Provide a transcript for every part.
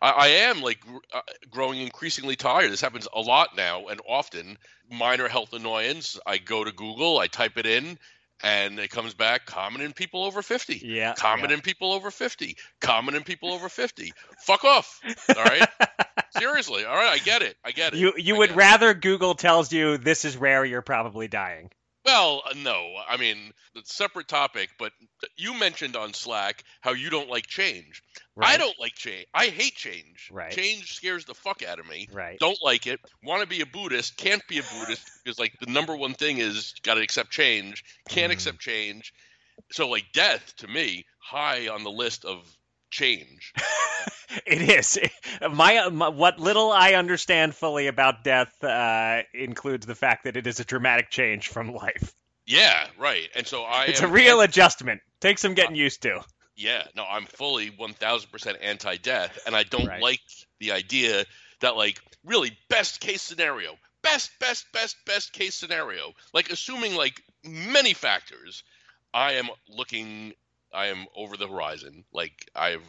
I, I am like gr- uh, growing increasingly tired. This happens a lot now and often. Minor health annoyance. I go to Google, I type it in, and it comes back common in people over 50 Yeah. common yeah. in people over 50 common in people over 50 fuck off all right seriously all right i get it i get it You you I would get it. rather Google tells you this is rare, you're probably dying. Well uh, no i mean separate topic but you mentioned on slack how you don't like change. I don't like change. I hate change. Right. change scares the fuck out of me. Right. don't like it. Want to be a buddhist can't be a buddhist because like the number one thing is got to accept change can't Mhm. accept change. So like death to me high on the list of change It is. My, my what little I understand fully about death uh, includes the fact that it is a dramatic change from life. yeah right and so i It's a am real adjustment. Takes some getting used to. Yeah, no, I'm fully 1000% anti-death and I don't Right. like the idea that like really best case scenario, best best best best case scenario, like assuming like many factors, I am looking I am over the horizon. Like I've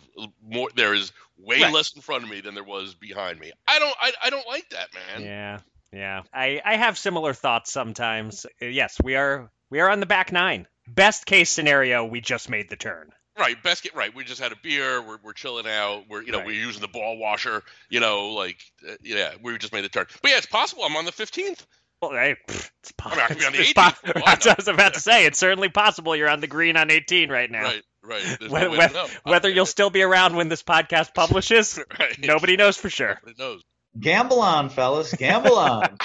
more there is way Right. less in front of me than there was behind me. I don't I, I don't like that, man. Yeah, yeah. I, I have similar thoughts sometimes. Uh, Yes, we are we are on the back nine. Best case scenario, we just made the turn. Right, best get right. We just had a beer. We're, we're chilling out. We're you know Right. we're using the ball washer. You know, like uh, yeah, we just made the turn. But yeah, it's possible. I'm on the 15th. Well, hey, pff, it's I mean, I could be on the it's po- That's what I was about to say. It's certainly possible you're on the green on 18 right now. Right, right. Whether, no way to know. whether you'll still be around when this podcast publishes, right. nobody knows for sure. Nobody knows. Gamble on, fellas. Gamble on.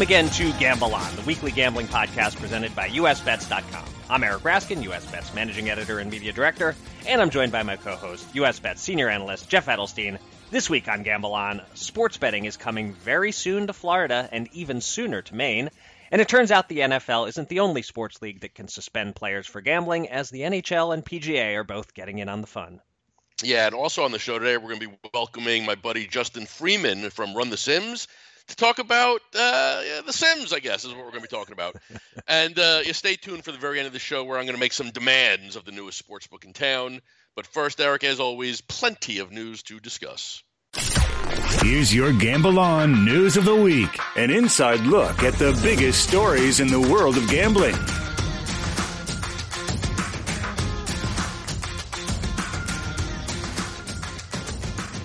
Welcome again to Gamble On, the weekly gambling podcast presented by USBets.com. I'm Eric Raskin, USBets managing editor and media director, and I'm joined by my co-host, USBets senior analyst Jeff Edelstein. This week on Gamble On, sports betting is coming very soon to Florida and even sooner to Maine. And it turns out the NFL isn't the only sports league that can suspend players for gambling, as the NHL and PGA are both getting in on the fun. Yeah, and also on the show today, we're going to be welcoming my buddy Justin Freeman from Run the Sims to talk about uh, yeah, the Sims. I guess is what we're going to be talking about. and uh, yeah, stay tuned for the very end of the show, where I'm going to make some demands of the newest sports book in town. But first, Eric, as always, plenty of news to discuss. Here's your Gamble On News of the Week an inside look at the biggest stories in the world of gambling.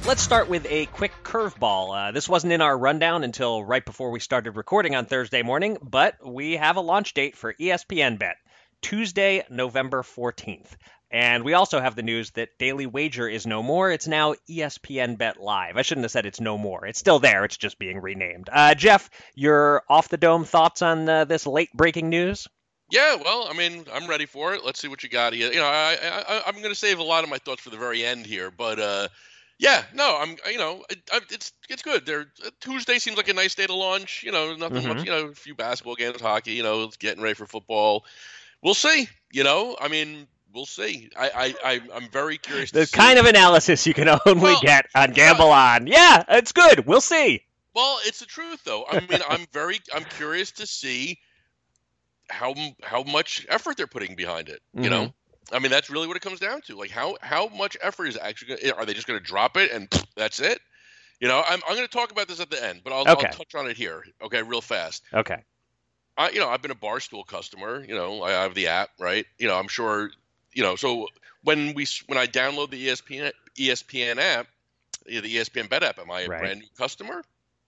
Let's start with a quick curveball. Uh, this wasn't in our rundown until right before we started recording on Thursday morning, but we have a launch date for ESPN Bet, Tuesday, November 14th. And we also have the news that Daily Wager is no more. It's now ESPN Bet Live. I shouldn't have said it's no more. It's still there. It's just being renamed. Uh, Jeff, your off the dome thoughts on uh, this late breaking news? Yeah, well, I mean, I'm ready for it. Let's see what you got here. You know, I, I I'm going to save a lot of my thoughts for the very end here, but uh, yeah, no, I'm you know, it, it's it's good. There, Tuesday seems like a nice day to launch. You know, nothing Mhm. much. You know, a few basketball games, hockey. You know, getting ready for football. We'll see. You know, I mean, we'll see. I I, I I'm very curious. The to see. kind of analysis you can only Well, get on Gamble On. Yeah, it's good. We'll see. Well, it's the truth, though. I mean, I'm very, I'm curious to see how how much effort they're putting behind it. You know, I mean, that's really what it comes down to. Like, how how much effort is actually? Gonna, are they just going to drop it and that's it? You know, I'm I'm going to talk about this at the end, but I'll, Okay. I'll touch on it here. Okay, real fast. Okay. I, you know, I've been a Barstool customer. You know, I have the app, right? You know, I'm sure. You know, so when we when I download the ESPN ESPN app, the ESPN Bet app, am I a Right. brand new customer?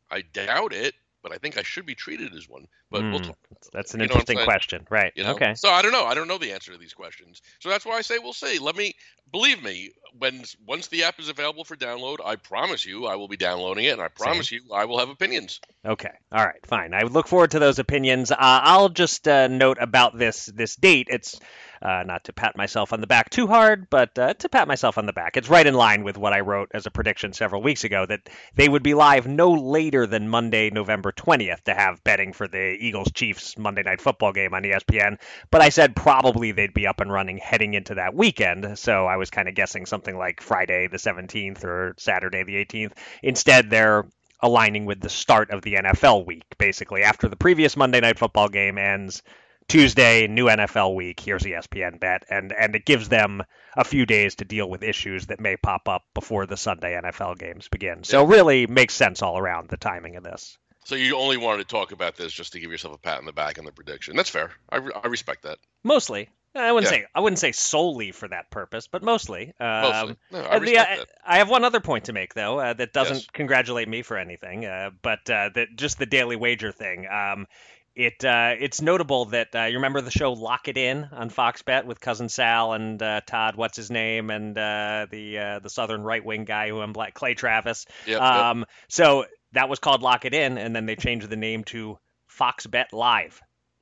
I doubt it, but I think I should be treated as one. But we'll Hmm. That's an You know what I'm interesting question. Right. You know? Okay. So I don't know. I don't know the answer to these questions. So that's why I say we'll see. Let me believe me. When once the app is available for download, I promise you I will be downloading it, and I promise you I will have opinions. Okay. All right. Fine. I look forward to those opinions. Uh, I'll just uh, note about this this date. It's Uh, not to pat myself on the back too hard, but uh, to pat myself on the back. It's right in line with what I wrote as a prediction several weeks ago that they would be live no later than Monday, November 20th to have betting for the Eagles Chiefs Monday Night Football game on ESPN. But I said probably they'd be up and running heading into that weekend. So I was kind of guessing something like Friday the 17th or Saturday the 18th. Instead, they're aligning with the start of the NFL week, basically. After the previous Monday Night Football game ends, Tuesday, new NFL week. Here's the ESPN bet, and and it gives them a few days to deal with issues that may pop up before the Sunday NFL games begin. So really makes sense all around the timing of this. So you only wanted to talk about this just to give yourself a pat on the back on the prediction. That's fair. I, re- I respect that. Mostly, I wouldn't Yeah. say I wouldn't say solely for that purpose, but mostly. Um, Mostly. No, I the, that. I have one other point to make, though, uh, that doesn't Yes. congratulate me for anything, uh, but uh, that just the daily wager thing. Um, it uh, it's notable that uh, you remember the show Lock It In on Fox Bet with cousin Sal and uh, Todd, what's his name, and uh, the uh, the Southern right wing guy who I'm black, Clay Travis. Yep, yep. Um, so that was called Lock It In, and then they changed the name to Fox Bet Live.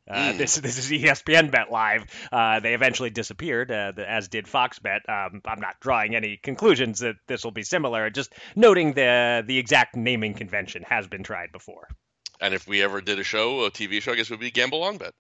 Uh, Mm. This this is ESPN Bet Live. Uh, they eventually disappeared, uh, the, as did Fox Bet. Um, I'm not drawing any conclusions that this will be similar. Just noting the the exact naming convention has been tried before. And if we ever did a show, a TV show, I guess it would be Gamble on Bet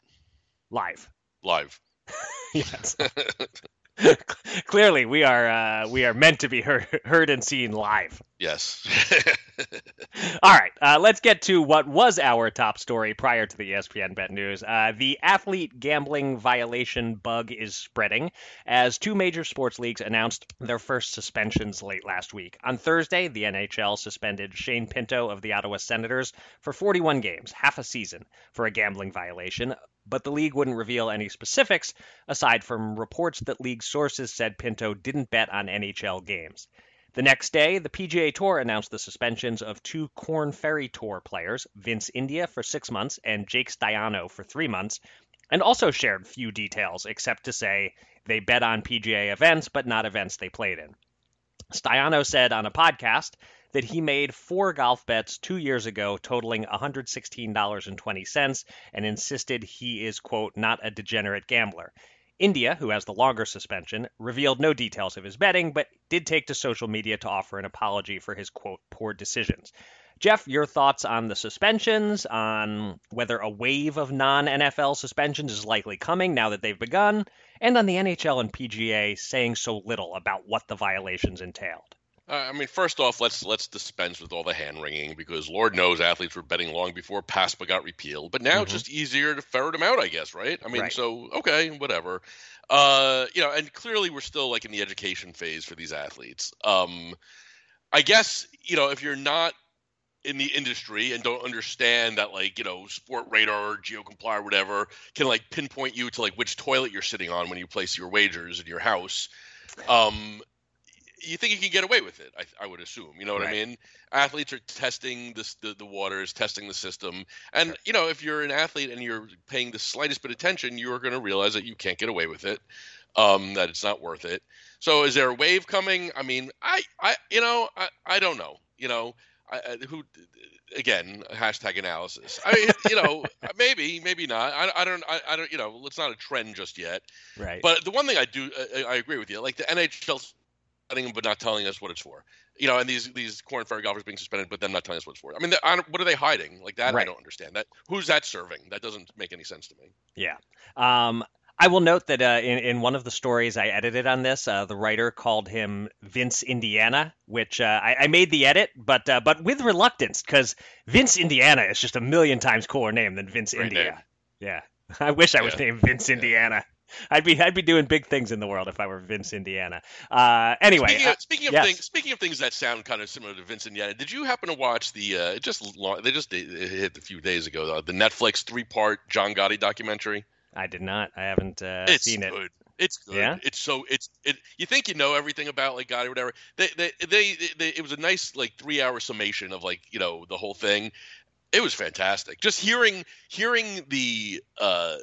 Live. live. Yes. Clearly, we are uh, we are meant to be heard, heard and seen live. yes. All right, uh, let's get to what was our top story prior to the ESPN Bet news. Uh, the athlete gambling violation bug is spreading as two major sports leagues announced their first suspensions late last week. On Thursday, the NHL suspended Shane Pinto of the Ottawa Senators for 41 games, half a season, for a gambling violation. But the league wouldn't reveal any specifics aside from reports that league sources said Pinto didn't bet on NHL games. The next day, the PGA Tour announced the suspensions of two Corn Ferry Tour players, Vince India for six months and Jake Staiano for three months, and also shared few details except to say they bet on PGA events but not events they played in. Staiano said on a podcast that he made four golf bets two years ago totaling $116.20 and insisted he is, quote, not a degenerate gambler. India, who has the longer suspension, revealed no details of his betting, but did take to social media to offer an apology for his, quote, poor decisions. Jeff, your thoughts on the suspensions, on whether a wave of non NFL suspensions is likely coming now that they've begun, and on the NHL and PGA saying so little about what the violations entailed. Uh, I mean, first off, let's let's dispense with all the hand wringing because Lord knows athletes were betting long before PASPA got repealed. But now it's Mhm. just easier to ferret them out, I guess, right? I mean, Right. so okay, whatever. Uh, you know, and clearly we're still like in the education phase for these athletes. Um, I guess you know if you're not in the industry and don't understand that like you know sport radar or geocomply or whatever can like pinpoint you to like which toilet you're sitting on when you place your wagers in your house um you think you can get away with it i, I would assume you know what i mean? Athletes are testing this the, the waters testing the system and you know if you're an athlete and you're paying the slightest bit of attention you're going to realize that you can't get away with it um that it's not worth it. So is there a wave coming? I mean i i you know i, I don't know you know? I, I- who again hashtag analysis. I mean you know maybe maybe not. I, I don't I, I don't you know it's not a trend just yet. Right. but the one thing i do I, I agree with you like the nhl letting but not telling us what it's for you know and these these corn ferry golfers being suspended but then not telling us what it's for i mean the, I don't- what are they hiding like that i don't understand that who's that serving that doesn't make any sense to me Yeah. Um, I will note that uh, in, in one of the stories I edited on this, uh, the writer called him Vince Indiana, which uh, I, I made the edit, but uh, but with reluctance because Vince Indiana is just a million times cooler name than Vince Great India. name. Yeah, I wish I was Yeah. named Vince Indiana. I'd be I'd be doing big things in the world if I were Vince Indiana. Uh, anyway, Speaking uh, of, speaking of yes. things, speaking of things that sound kind of similar to Vince Indiana, did you happen to watch the? Uh, it just they just it hit a few days ago. Uh, the Netflix three-part John Gotti documentary. I did not. I haven't uh, seen it. good. It's good. Yeah? It's so it's it. You think you know everything about like Gotti or whatever. They, they they they it was a nice like three-hour summation of like you know the whole thing. It was fantastic. Just hearing hearing the uh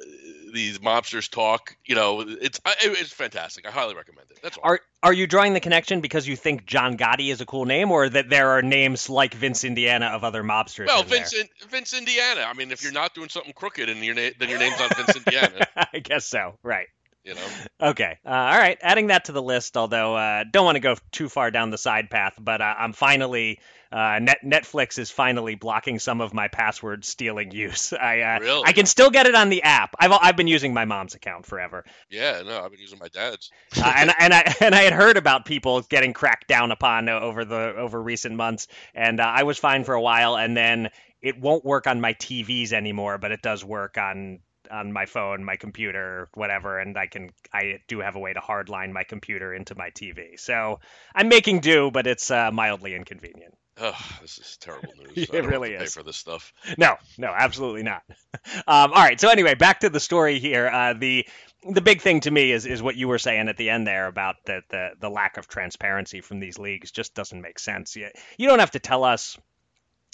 these mobsters talk, you know, it's it's fantastic. I highly recommend it. That's all. Are are you drawing the connection because you think John Gotti is a cool name, or that there are names like Vince Indiana of other mobsters? Well, in there? Vince, In- Vince Indiana. I mean, if you're not doing something crooked and your name, then your name's not Vince Indiana. I guess so. Right. You know. Okay. Uh, all right. Adding that to the list, although uh, don't want to go too far down the side path, but uh, I'm finally uh, Net- Netflix is finally blocking some of my password stealing use. I uh, Really? I can still get it on the app. I've I've been using my mom's account forever, Yeah. No, I've been using my dad's. uh, and and I and I had heard about people getting cracked down upon over the over recent months, and uh, I was fine for a while, and then it won't work on my TVs anymore, but it does work on on my phone, my computer, whatever, and I can I do have a way to hardline my computer into my TV. So I'm making do, but it's uh, mildly inconvenient. Ugh, this is terrible news. It really is. Pay for this stuff. No, no, absolutely not. Um, all right. So anyway, back to the story here. Uh, the the big thing to me is is what you were saying at the end there about the the, the lack of transparency from these leagues just doesn't make sense. You, you don't have to tell us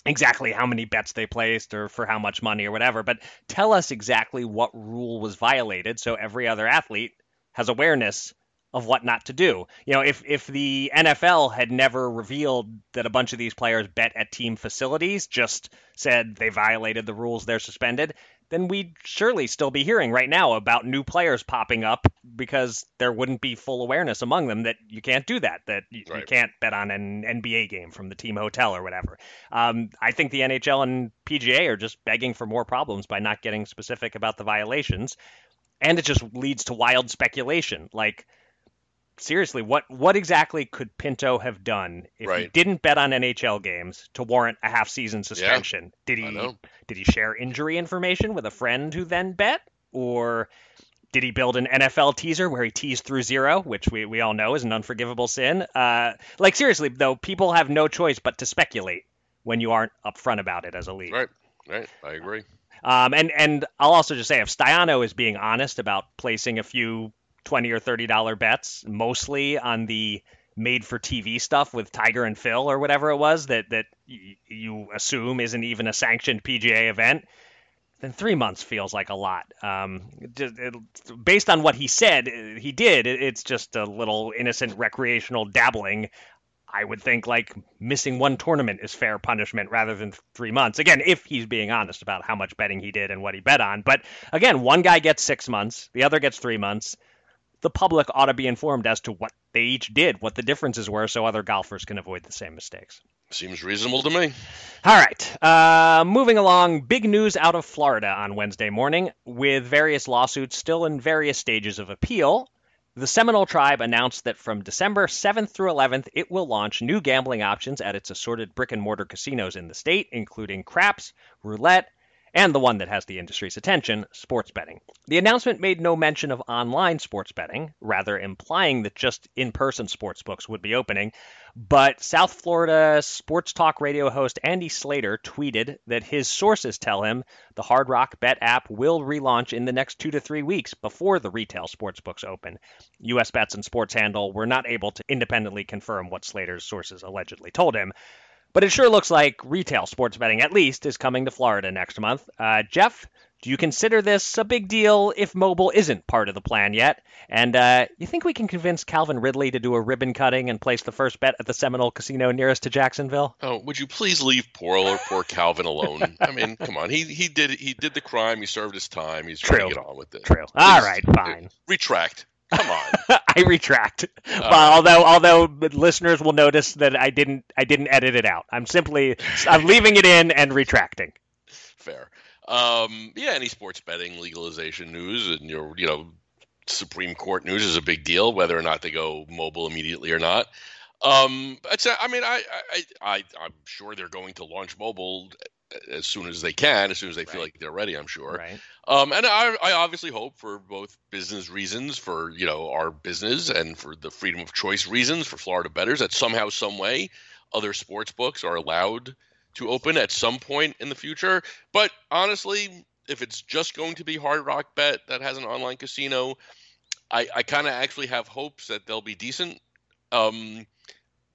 exactly how many bets they placed or for how much money or whatever, but tell us exactly what rule was violated so every other athlete has awareness of what not to do. You know, if if the NFL had never revealed that a bunch of these players bet at team facilities, just said they violated the rules, they're suspended, then we'd surely still be hearing right now about new players popping up because there wouldn't be full awareness among them that you can't do that, that you, you can't bet on an NBA game from the team hotel or whatever. Um, I think the NHL and PGA are just begging for more problems by not getting specific about the violations, and it just leads to wild speculation. Like, seriously, what what exactly could Pinto have done if he didn't bet on NHL games to warrant a half season suspension? Did he did he share injury information with a friend who then bet, or did he build an NFL teaser where he teased through zero, which we, we all know is an unforgivable sin? Uh, like seriously though, people have no choice but to speculate when you aren't upfront about it as a league. Right. Right. I agree. Um, and and I'll also just say if Staiano is being honest about placing a few twenty or thirty dollar bets, mostly on the made for TV stuff with Tiger and Phil or whatever it was that that y- you assume isn't even a sanctioned PGA event, then three months feels like a lot. Um, just, it, based on what he said uh, he did, it, it's just a little innocent recreational dabbling. I would think like missing one tournament is fair punishment rather than three months. Again, if he's being honest about how much betting he did and what he bet on. But again, one guy gets six months, the other gets three months. The public ought to be informed as to what they each did, what the differences were, so other golfers can avoid the same mistakes. Seems reasonable to me. All right. Uh, moving along, big news out of Florida on Wednesday morning. With various lawsuits still in various stages of appeal, the Seminole tribe announced that from December 7th through 11th, it will launch new gambling options at its assorted brick and mortar casinos in the state, including craps, roulette, and the one that has the industry's attention, sports betting. The announcement made no mention of online sports betting, rather implying that just in person sports books would be opening. But South Florida sports talk radio host Andy Slater tweeted that his sources tell him the Hard Rock Bet app will relaunch in the next two to three weeks before the retail sports books open. US Bets and Sports Handle were not able to independently confirm what Slater's sources allegedly told him. But it sure looks like retail sports betting, at least, is coming to Florida next month. Uh, Jeff, do you consider this a big deal if mobile isn't part of the plan yet? And uh, you think we can convince Calvin Ridley to do a ribbon cutting and place the first bet at the Seminole Casino nearest to Jacksonville? Oh, would you please leave poor or poor Calvin alone? I mean, come on. He he did he did the crime. He served his time. He's trying True. to get on with it. True. All Please, right, fine. Retract. Come on. I retract. Well, although although listeners will notice that I didn't I didn't edit it out. I'm simply I'm leaving it in and retracting. Fair. Um, yeah, any sports betting legalization news and your you know Supreme Court news is a big deal, whether or not they go mobile immediately or not. Um, it's, I mean, I, I, I, I'm sure they're going to launch mobile as soon as they can, as soon as they feel like they're ready. I'm sure. Right. Um, and I, I obviously hope for both business reasons, for you know our business, and for the freedom of choice reasons for Florida betters that somehow, some way, other sports books are allowed to open at some point in the future. But honestly, if it's just going to be Hard Rock Bet that has an online casino, I, I kind of actually have hopes that they'll be decent. Um,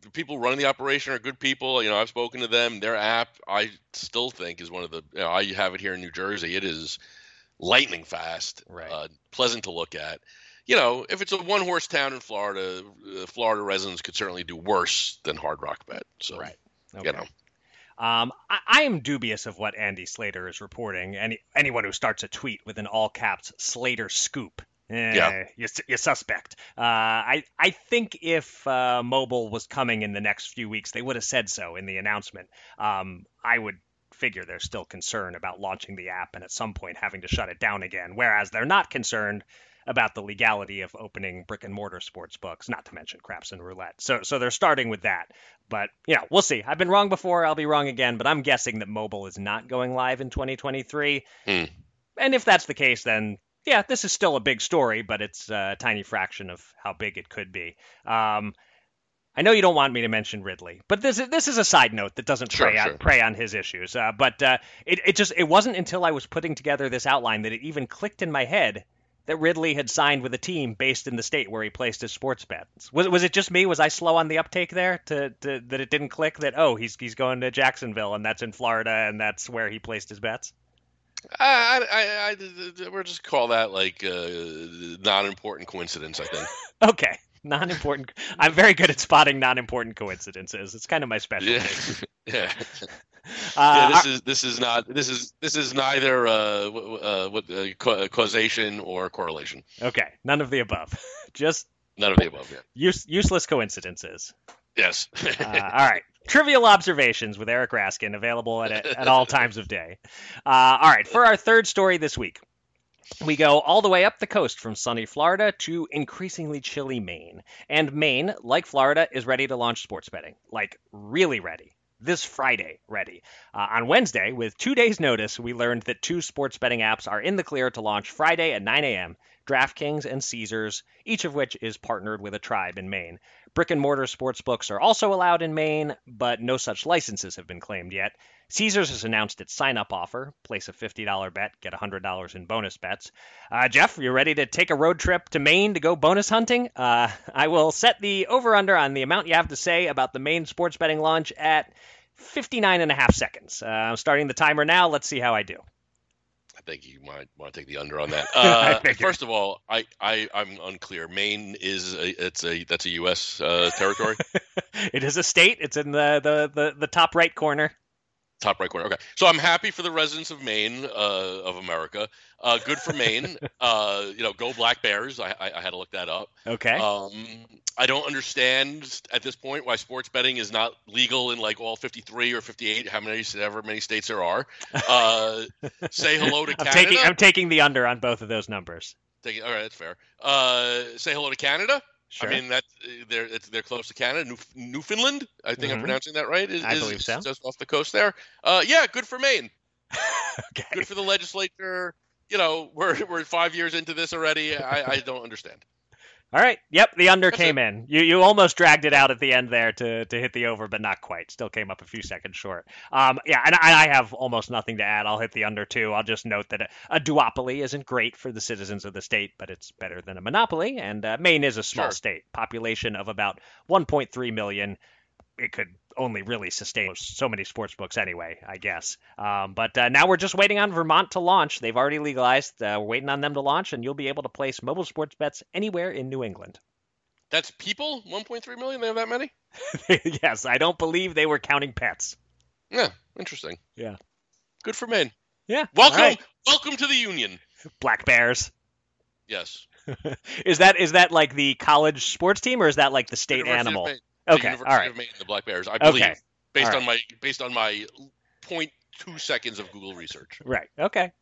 the people running the operation are good people. You know, I've spoken to them. Their app, I still think, is one of the. You know, I have it here in New Jersey. It is lightning fast, Right. uh, pleasant to look at. You know, if it's a one horse town in Florida, uh, Florida residents could certainly do worse than Hard Rock Bet. So, Right. you know, Um, I, I am dubious of what Andy Slater is reporting. Any anyone who starts a tweet with an all caps Slater scoop Eh, Yeah. you, you suspect. Uh, I I think if uh, mobile was coming in the next few weeks, they would have said so in the announcement. Um, I would figure there's still concern about launching the app and at some point having to shut it down again. Whereas they're not concerned about the legality of opening brick and mortar sports books, not to mention craps and roulette. So so they're starting with that. But yeah, we'll see. I've been wrong before. I'll be wrong again. But I'm guessing that mobile is not going live in 2023. Hmm. And if that's the case, then yeah, this is still a big story, but it's a tiny fraction of how big it could be. Um, I know you don't want me to mention Ridley, but this is, this is a side note that doesn't Sure, prey on prey on his issues. Uh, but uh, it it just it wasn't until I was putting together this outline that it even clicked in my head that Ridley had signed with a team based in the state where he placed his sports bets. Was was it just me? Was I slow on the uptake there to, to that it didn't click that oh he's he's going to Jacksonville and that's in Florida and that's where he placed his bets? I, I, I, we'll just call that like uh, non-important coincidence. I think. Okay, non-important. I'm very good at spotting non-important coincidences. It's kind of my specialty. Yeah. yeah. Uh, yeah, this is this is not this is this is neither uh, uh, what uh, causation or correlation. okay, none of the above. Just None of the above. Yeah. use, useless coincidences. Yes. Uh, all right. Trivial observations with Eric Raskin, available at, at all times of day. Uh, all right, for our third story this week, we go all the way up the coast from sunny Florida to increasingly chilly Maine. And Maine, like Florida, is ready to launch sports betting. Like, really ready. This Friday, ready. Uh, on Wednesday, with two days' notice, we learned that two sports betting apps are in the clear to launch Friday at 9 a.m. DraftKings and Caesars, each of which is partnered with a tribe in Maine. Brick and mortar sports books are also allowed in Maine, but no such licenses have been claimed yet. Caesars has announced its sign up offer place a $50 bet, get $100 in bonus bets. Uh, Jeff, you ready to take a road trip to Maine to go bonus hunting? Uh, I will set the over under on the amount you have to say about the Maine sports betting launch at 59 and a half seconds. Uh, I'm starting the timer now. Let's see how I do. I think you might want to take the under on that. Uh, first of all, I, I I'm unclear. Maine is a, it's a that's a U.S. Uh, territory. It is a state. It's in the, the, the, the top right corner. Top right corner. Okay, so I'm happy for the residents of Maine, uh, of America. Uh, good for Maine. uh, you know, go Black Bears. I, I, I had to look that up. Okay. Um, I don't understand at this point why sports betting is not legal in like all 53 or 58, how many ever many states there are. Uh, say hello to I'm Canada. taking I'm taking the under on both of those numbers. Take it- all right, that's fair. Uh, say hello to Canada. Sure. I mean that uh, they're it's, they're close to Canada. New, Newfoundland, I think Mhm. I'm pronouncing that right. Is, I is believe so. Just off the coast there. Uh, yeah, good for Maine. okay. Good for the legislature. You know, we're we're five years into this already. I, I don't understand. All right. Yep, the under That's came in. You you almost dragged it out at the end there to, to hit the over, but not quite. Still came up a few seconds short. Um, yeah, and I, I have almost nothing to add. I'll hit the under too. I'll just note that a, a duopoly isn't great for the citizens of the state, but it's better than a monopoly. And uh, Maine is a small Sure. state, population of about 1.3 million. It could only really sustain so many sports books anyway, I guess. Um, but uh, now we're just waiting on Vermont to launch. They've already legalized. Uh, we're waiting on them to launch, and you'll be able to place mobile sports bets anywhere in New England. That's people. 1.3 million. They have that many. yes, I don't believe they were counting pets. Yeah, interesting. Yeah. Good for Maine. Yeah. Welcome, right. welcome to the Union. Black Bears. Yes. Is that is that like the college sports team or is that like the state University animal? Maine. The Okay. University All right. of Maine, the Black Bears. I believe, Okay. based All on my based on my 0.2 seconds of Google research. Right. Okay.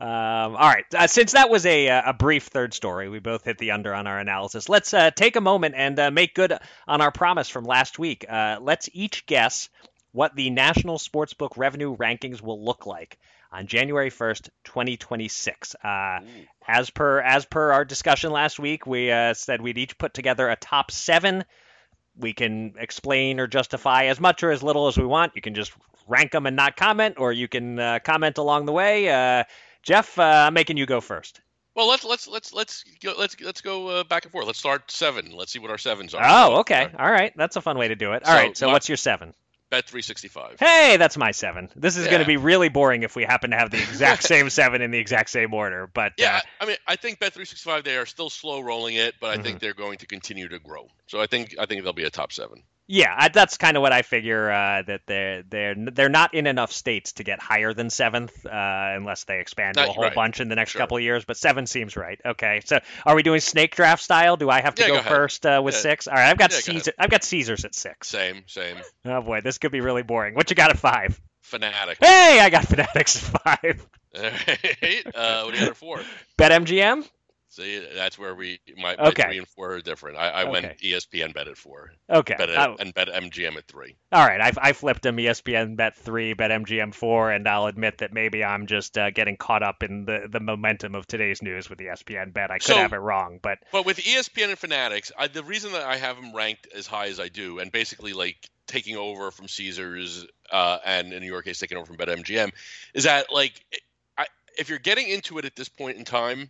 Um, all right. Uh, since that was a a brief third story, we both hit the under on our analysis. Let's uh, take a moment and uh, make good on our promise from last week. Uh, let's each guess what the national sportsbook revenue rankings will look like on January 1st, 2026. Uh, as per as per our discussion last week, we uh, said we'd each put together a top seven. We can explain or justify as much or as little as we want. You can just rank them and not comment, or you can uh, comment along the way. Uh, Jeff, uh, I'm making you go first. Well, let's let's let's let's go let's let's go uh, back and forth. Let's start seven. Let's see what our sevens are. Oh, okay. All right. That's a fun way to do it. All So, right. So, what's your seven? Bet three sixty five. Hey, that's my seven. This is going to be really boring if we happen to have the exact same seven in the exact same order. But Yeah, uh, I mean, I think Bet three sixty five they are still slow rolling it, but I Mhm. think they're going to continue to grow. So I think I think they'll be a top seven. Yeah, I, that's kind of what I figure. Uh, that they're they're they're not in enough states to get higher than seventh, uh, unless they expand to a whole right. bunch in the next Sure. couple of years. But seven seems right. Okay, so are we doing snake draft style? Do I have to Yeah, go, go first uh, with Yeah. six? All right, I've got Yeah, go I've got Caesars at six. Same, same. Oh boy, this could be really boring. What you got at five? Fanatic. Hey, I got Fanatics at five. All right. Uh, what do you got at four? Bet MGM. See, that's where we my, my Okay. three and four are different. I, I went Okay. ESPN bet at four, Okay. bet Oh, and bet MGM at three. all right, I, I flipped them. ESPN bet three, bet MGM four, and I'll admit that maybe I'm just uh, getting caught up in the, the momentum of today's news with the ESPN bet. I could So- have it wrong, but But with ESPN and Fanatics, I, the reason that I have them ranked as high as I do, and basically like taking over from Caesars, uh, and in your case taking over from BetMGM, is that like, I, if you're getting into it at this point in time,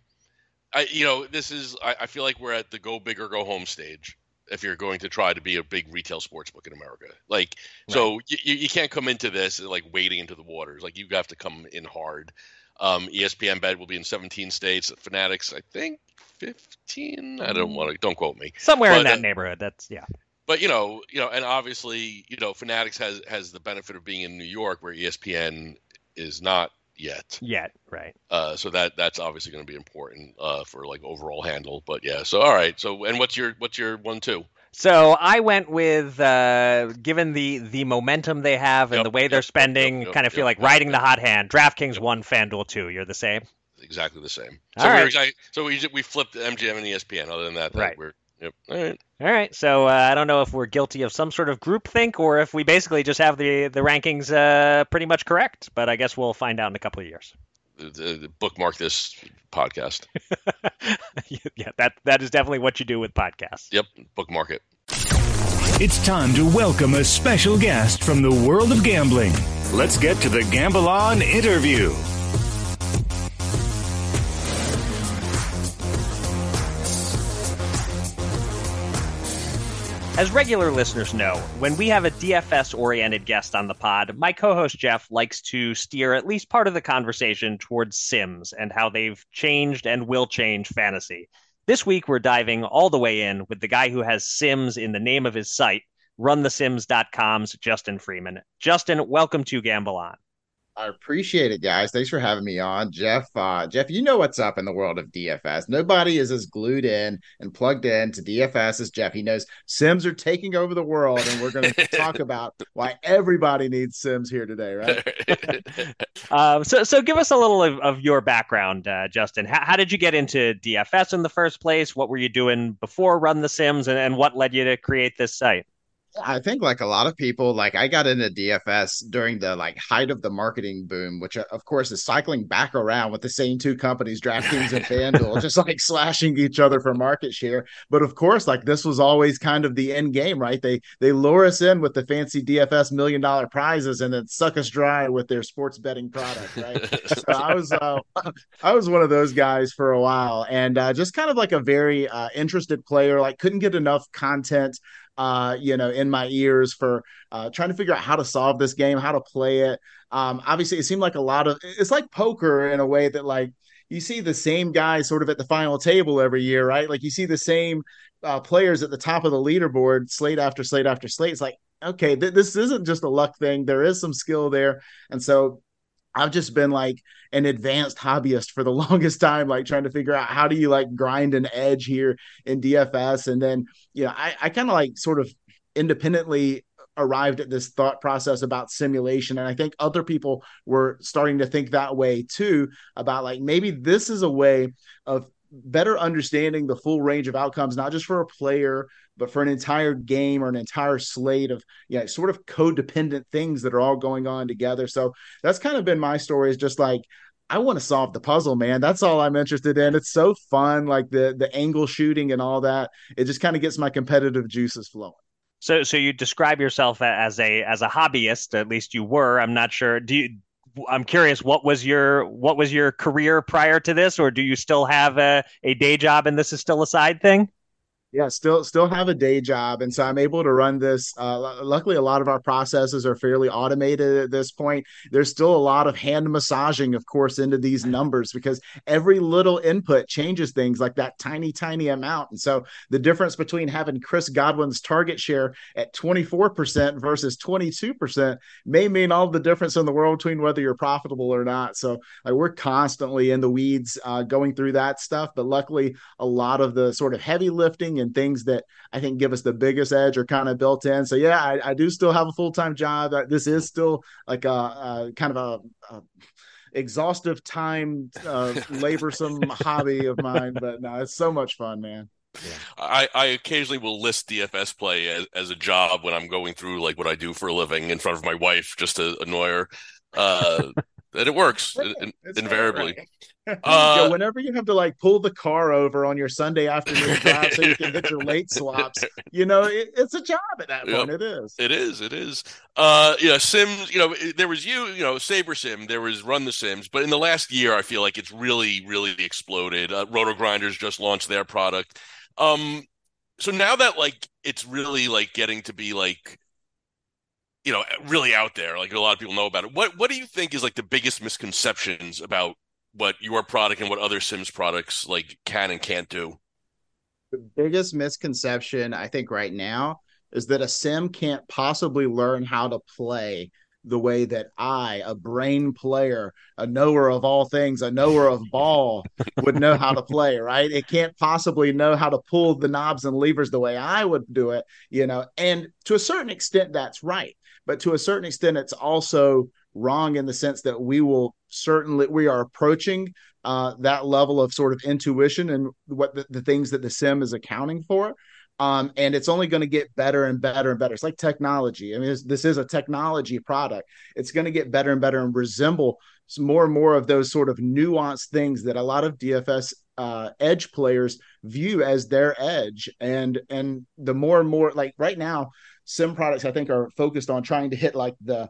I, you know, this is I, I feel like we're at the go big or go home stage. If you're going to try to be a big retail sports book in America, like, so you, you can't come into this like wading into the waters. Like you have to come in hard. Um, ESPN bet will be in 17 states. Fanatics, I think 15. I don't want to. Don't quote me. somewhere in that uh, neighborhood. That's yeah. But you know, you know, and obviously, you know, Fanatics has has the benefit of being in New York, where ESPN is not yet. Yet, right? Uh, so that that's obviously going to be important uh, for like overall handle. But yeah, so all right. So and what's your what's your one two? So I went with, uh, given the the momentum they have and Yep, the way yep, they're spending, yep, kind of feel like riding the hot hand. DraftKings one, FanDuel two. You're the same. Exactly the same. All So we're right. exactly, so we we flipped MGM and ESPN. Other than that, that Right. We're yep. All right. All right. So uh, I don't know if we're guilty of some sort of groupthink or if we basically just have the the rankings uh, pretty much correct. But I guess we'll find out in a couple of years. The, the, the bookmark this podcast. yeah, that that is definitely what you do with podcasts. Yep, bookmark it. It's time to welcome a special guest from the world of gambling. Let's get to the Gamble On interview. As regular listeners know, when we have a DFS oriented guest on the pod, my co host Jeff likes to steer at least part of the conversation towards Sims and how they've changed and will change fantasy. This week, we're diving all the way in with the guy who has Sims in the name of his site, runthesims.com's Justin Freeman. Justin, welcome to Gamble On. I appreciate it, guys. Thanks for having me on, Jeff. Uh, Jeff, you know what's up in the world of DFS. Nobody is as glued in and plugged in to DFS as Jeff. He knows Sims are taking over the world, and we're going to talk about why everybody needs Sims here today, right? Um, so, so give us a little of, of your background, uh, Justin. How, how did you get into DFS in the first place? What were you doing before Run the Sims, and, and what led you to create this site? I think like a lot of people, like I got into DFS during the like height of the marketing boom, which uh, of course is cycling back around with the same two companies, DraftKings and FanDuel, just like slashing each other for market share. But of course, like this was always kind of the end game, right? They they lure us in with the fancy DFS million dollar prizes and then suck us dry with their sports betting product, right? so I was uh, I was one of those guys for a while, and uh, just kind of like a very uh, interested player. Like couldn't get enough content, uh, you know, in my ears for uh, trying to figure out how to solve this game, how to play it. Um, obviously, it seemed like a lot of it's like poker in a way that like you see the same guys sort of at the final table every year, right? Like you see the same uh, players at the top of the leaderboard, slate after slate after slate. It's like okay, th- this isn't just a luck thing. There is some skill there, and so I've just been like an advanced hobbyist for the longest time, like trying to figure out how do you like grind an edge here in DFS. And then, you know, I, I kind of like sort of independently arrived at this thought process about simulation. And I think other people were starting to think that way too about like maybe this is a way of better understanding the full range of outcomes, not just for a player, but for an entire game or an entire slate of yeah, sort of codependent things that are all going on together. So that's kind of been my story is just like I want to solve the puzzle, man. That's all I'm interested in. It's so fun, like the the angle shooting and all that. It just kind of gets my competitive juices flowing. So, so you describe yourself as a as a hobbyist, at least you were. I'm not sure. Do you? I'm curious. What was your what was your career prior to this, or do you still have a, a day job and this is still a side thing? Yeah still still have a day job. And so i'm able to run this uh, luckily a lot of our processes are fairly automated at this point. There's still a lot of hand massaging of course into these numbers because every little input changes things like that tiny tiny amount. And so the difference between having chris godwin's target share at 24% versus 22% may mean all the difference in the world between whether you're profitable or not. So like, we're constantly in the weeds uh, going through that stuff. But luckily a lot of the sort of heavy lifting and things that I think give us the biggest edge are kind of built in. So yeah, I, I do still have a full time job. This is still like a, a kind of a, a exhaustive time, uh, laborsome hobby of mine. But no, it's so much fun, man. Yeah. I, I occasionally will list DFS play as, as a job when I'm going through like what I do for a living in front of my wife just to annoy her. Uh, and it works invariably. Uh, whenever you have to like pull the car over on your Sunday afternoon drive so you can get your late swaps, you know, it, it's a job at that point. It is. It is. It is. Uh, yeah, Sims. You know, there was you. You know, Saber Sim. There was Run the Sims. But in the last year, I feel like it's really, really exploded. Uh, Roto Grinders just launched their product. Um, so now that like it's really like getting to be like you know really out there like a lot of people know about it what what do you think is like the biggest misconceptions about what your product and what other sims products like can and can't do the biggest misconception i think right now is that a sim can't possibly learn how to play the way that I, a brain player, a knower of all things, a knower of ball, would know how to play, right? It can't possibly know how to pull the knobs and levers the way I would do it, you know. And to a certain extent, that's right but to a certain extent, it's also wrong in the sense that we will certainly we are approaching uh, that level of sort of intuition and what the, the things that the sim is accounting for. Um, and it's only going to get better and better and better. It's like technology. I mean, this is a technology product. It's going to get better and better and resemble more and more of those sort of nuanced things that a lot of DFS uh, edge players view as their edge. And and the more and more like right now, sim products I think are focused on trying to hit like the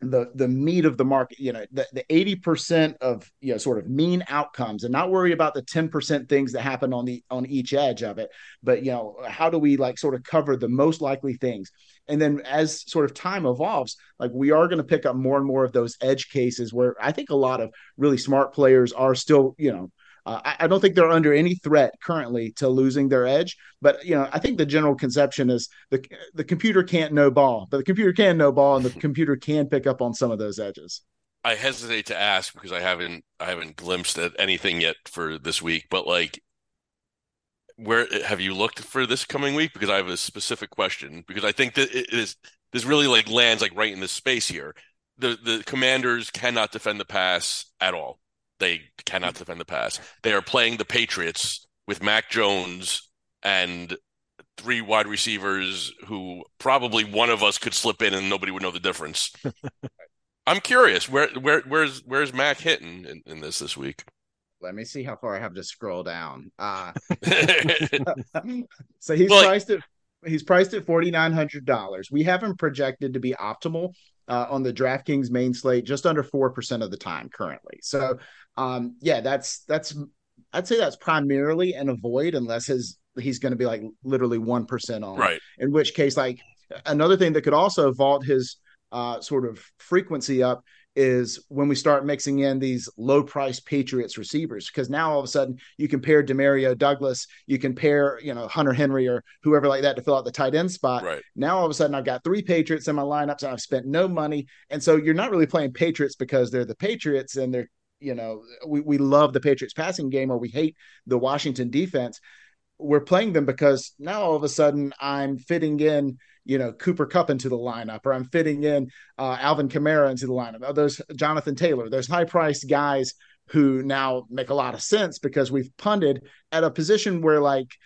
the the meat of the market you know the, the 80% of you know sort of mean outcomes and not worry about the 10% things that happen on the on each edge of it but you know how do we like sort of cover the most likely things? And then as sort of time evolves like we are going to pick up more and more of those edge cases where i think a lot of really smart players are still you know uh, I, I, don't think they're under any threat currently to losing their edge. But you know, I think the general conception is the the computer can't know ball, but the computer can know ball, and the computer can pick up on some of those edges. I hesitate to ask because I haven't I haven't glimpsed at anything yet for this week. But like, where have you looked for this coming week? Because I have a specific question. Because I think that it is this really like lands like right in this space here. The the commanders cannot defend the pass at all. They cannot defend the pass. They are playing the Patriots with Mac Jones and three wide receivers who probably one of us could slip in and nobody would know the difference. I'm curious where where where's where's Mac hitting in, in, this this week? Let me see how far I have to scroll down. Uh, so he's well, priced at he's priced at forty nine hundred dollars. We have him projected to be optimal uh, on the DraftKings main slate just under four percent of the time currently. So um, yeah, that's that's I'd say that's primarily an avoid unless his he's going to be like literally one percent on. Right. In which case, like another thing that could also vault his uh, sort of frequency up is when we start mixing in these low price Patriots receivers. Because now all of a sudden you compare Demario Douglas, you compare, you know, Hunter Henry or whoever like that to fill out the tight end spot. Right. Now all of a sudden I've got three Patriots in my lineups and I've spent no money. And so you're not really playing Patriots because they're the Patriots and they're you know, we, we love the Patriots passing game or we hate the Washington defense. We're playing them because now all of a sudden I'm fitting in, you know, Cooper Kupp into the lineup, or I'm fitting in uh, Alvin Kamara into the lineup. There's Jonathan Taylor. There's high priced guys who now make a lot of sense because we've punted at a position where like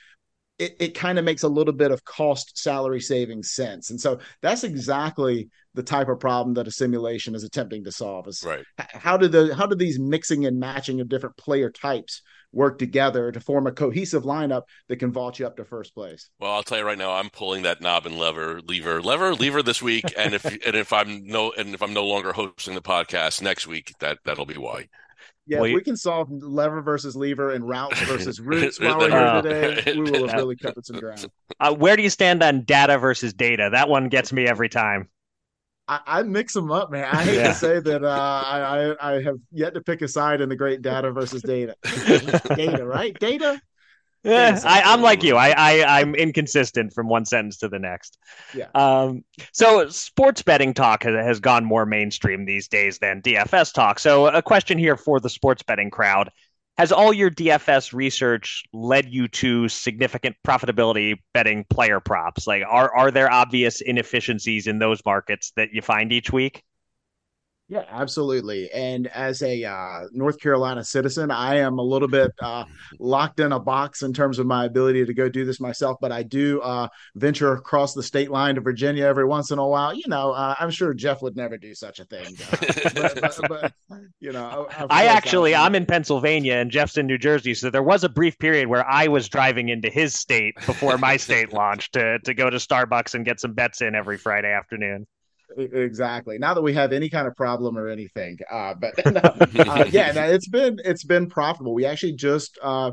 it, it kind of makes a little bit of cost salary saving sense. And so that's exactly the type of problem that a simulation is attempting to solve is right. how do the how do these mixing and matching of different player types work together to form a cohesive lineup that can vault you up to first place. Well, I'll tell you right now, I'm pulling that knob and lever, lever, lever, lever this week, and if and if I'm no and if I'm no longer hosting the podcast next week, that that'll be why. Yeah, Well, if we can solve lever versus lever and routes versus routes while we're here today, we will have really covered some ground. Uh, where do you stand on data versus data? That one gets me every time. I, I mix them up, man. I hate Yeah. to say that uh, I, I I have yet to pick a side in the great data versus data. data, right? Data. Eh, I, I'm like you. I, I I'm inconsistent from one sentence to the next. Yeah. Um. So sports betting talk has, has gone more mainstream these days than DFS talk. So a question here for the sports betting crowd: Has all your DFS research led you to significant profitability betting player props? Like, are are there obvious inefficiencies in those markets that you find each week? Yeah, absolutely. And as a uh, North Carolina citizen, I am a little bit uh, locked in a box in terms of my ability to go do this myself. But I do uh, venture across the state line to Virginia every once in a while. You know, uh, I'm sure Jeff would never do such a thing. uh, but, but, but, you know, I actually, I'm in Pennsylvania and Jeff's in New Jersey, so there was a brief period where I was driving into his state before my state launched to to go to Starbucks and get some bets in every Friday afternoon. Exactly. Now that we have any kind of problem or anything, uh, but no, uh, yeah, no, it's been it's been profitable. We actually just uh,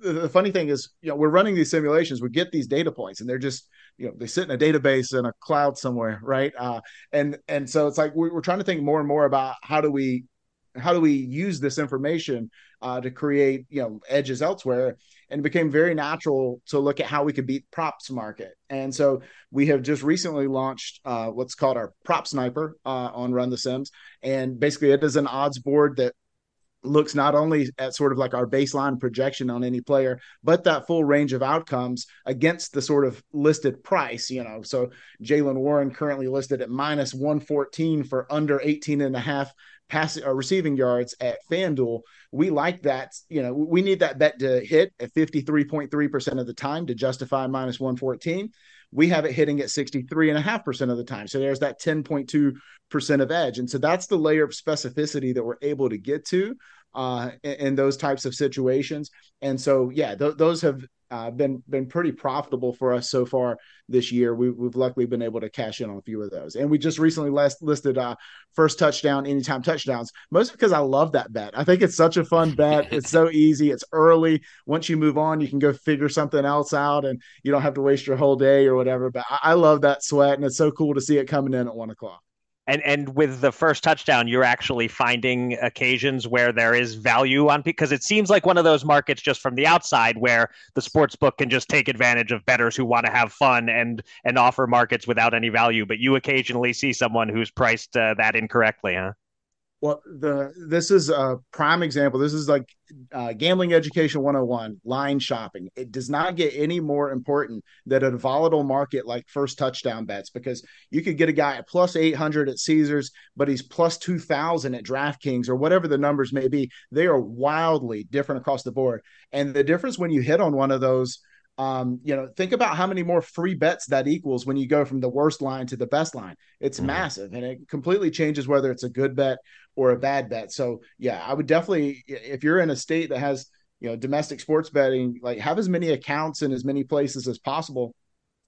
the, the funny thing is, you know, we're running these simulations. We get these data points, and they're just you know they sit in a database in a cloud somewhere, right? Uh, and and so it's like we're, we're trying to think more and more about how do we how do we use this information uh, to create you know edges elsewhere and it became very natural to look at how we could beat props market. And so we have just recently launched uh, what's called our prop sniper uh, on run the sims. And basically it is an odds board that looks not only at sort of like our baseline projection on any player but that full range of outcomes against the sort of listed price you know. So Jaylen Warren currently listed at minus 114 for under 18 and a half passing or receiving yards at FanDuel. We like that. You know, we need that bet to hit at 53.3% of the time to justify minus 114. We have it hitting at 63.5% of the time. So there's that 10.2% of edge. And so that's the layer of specificity that we're able to get to uh, in, in those types of situations. And so, yeah, th- those have uh, been been pretty profitable for us so far this year. We, we've luckily been able to cash in on a few of those, and we just recently last listed uh, first touchdown, anytime touchdowns, mostly because I love that bet. I think it's such a fun bet. It's so easy. It's early. Once you move on, you can go figure something else out, and you don't have to waste your whole day or whatever. But I, I love that sweat, and it's so cool to see it coming in at one o'clock. And and with the first touchdown, you're actually finding occasions where there is value on because it seems like one of those markets just from the outside where the sports book can just take advantage of bettors who want to have fun and and offer markets without any value. But you occasionally see someone who's priced uh, that incorrectly, huh? Well, the this is a prime example. This is like uh, gambling education 101, line shopping. It does not get any more important than a volatile market like first touchdown bets because you could get a guy at plus 800 at Caesars, but he's plus 2000 at DraftKings or whatever the numbers may be. They are wildly different across the board. And the difference when you hit on one of those um, you know, think about how many more free bets that equals when you go from the worst line to the best line. It's Mhm. massive and it completely changes whether it's a good bet or a bad bet. So, yeah, I would definitely, if you're in a state that has, you know, domestic sports betting, like have as many accounts in as many places as possible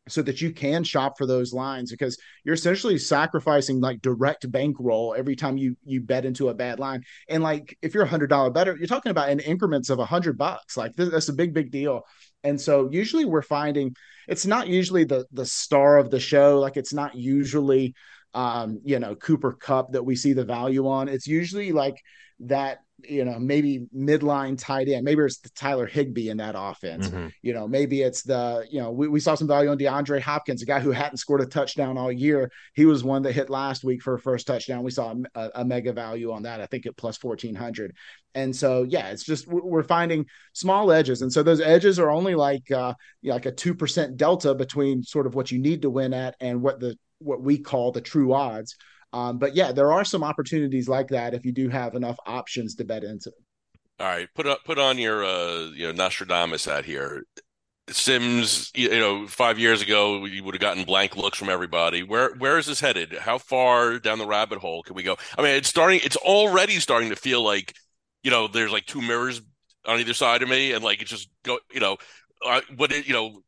so that you can shop for those lines because you're essentially sacrificing like direct bankroll every time you you bet into a bad line and like if you're a hundred dollar better you're talking about in increments of a hundred bucks like this, that's a big big deal and so usually we're finding it's not usually the the star of the show. Like it's not usually um you know Cooper Kupp that we see the value on. It's usually like that you know maybe midline tight end maybe it's the Tyler Higbee in that offense Mhm. you know, maybe it's the, you know, we, we saw some value on DeAndre Hopkins, a guy who hadn't scored a touchdown all year. He was one that hit last week for a first touchdown. We saw a, a mega value on that, I think at plus 1400. And so, yeah, it's just, we're we're finding small edges. And so those edges are only like, uh, you know, like a 2% delta between sort of what you need to win at and what the, what we call the true odds. Um, but yeah, there are some opportunities like that if you do have enough options to bet into. All right, put up, put on your uh, you know Nostradamus hat here. Sims, you, know, five years ago you would have gotten blank looks from everybody. Where where is this headed? How far down the rabbit hole can we go? I mean, it's starting. It's already starting to feel like, you know, there's like two mirrors on either side of me, and like it's just go. You know, uh, what you know.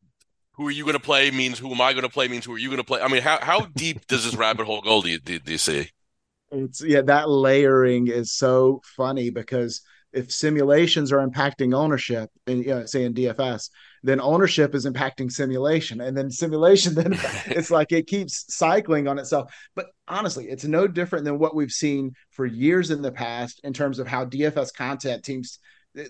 Who are you going to play means who am I going to play means who are you going to play? I mean, how how deep does this rabbit hole go? Do you do, do you see? It's yeah, that layering is so funny because if simulations are impacting ownership, and you know, say in DFS, then ownership is impacting simulation, and then simulation then it's like it keeps cycling on itself. But honestly, it's no different than what we've seen for years in the past in terms of how DFS content teams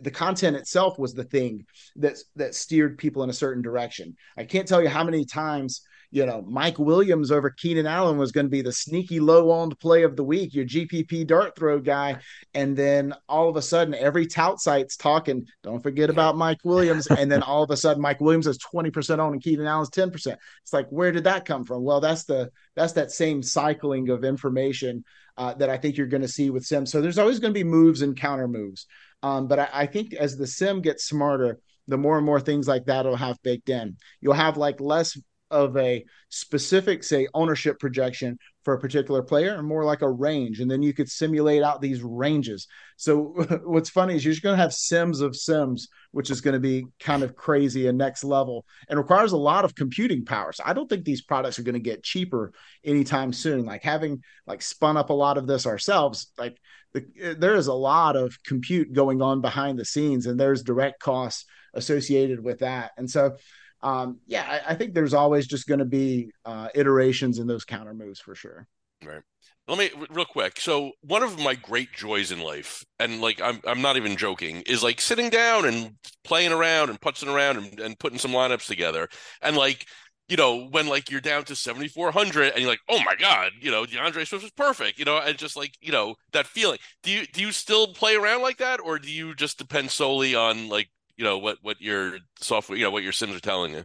the content itself was the thing that that steered people in a certain direction. I can't tell you how many times you know, Mike Williams over Keenan Allen was going to be the sneaky low owned play of the week, your GPP dart throw guy. And then all of a sudden, every tout site's talking, don't forget about Mike Williams. and then all of a sudden, Mike Williams is 20% owned and Keenan Allen's 10%. It's like, where did that come from? Well, that's the, that's that same cycling of information uh, that I think you're going to see with Sims. So there's always going to be moves and counter moves. Um, but I, I think as the Sim gets smarter, the more and more things like that will have baked in. You'll have like less of a specific, say, ownership projection for a particular player and more like a range. And then you could simulate out these ranges. So what's funny is you're just going to have sims of sims, which is going to be kind of crazy and next level and requires a lot of computing power. So I don't think these products are going to get cheaper anytime soon. Like having like spun up a lot of this ourselves, like the, there is a lot of compute going on behind the scenes and there's direct costs associated with that. And so um, yeah, I, I, think there's always just going to be uh, iterations in those counter moves for sure. Right. Let me real quick. So one of my great joys in life, and like I'm I'm not even joking, is like sitting down and playing around and putzing around and, and putting some lineups together. And like, you know, when like you're down to 7,400 and you're like, oh my God, you know, D'Andre Swift was perfect, you know, and just like, you know, that feeling. Do you do you still play around like that, or do you just depend solely on like you know what what your software you know what your sims are telling you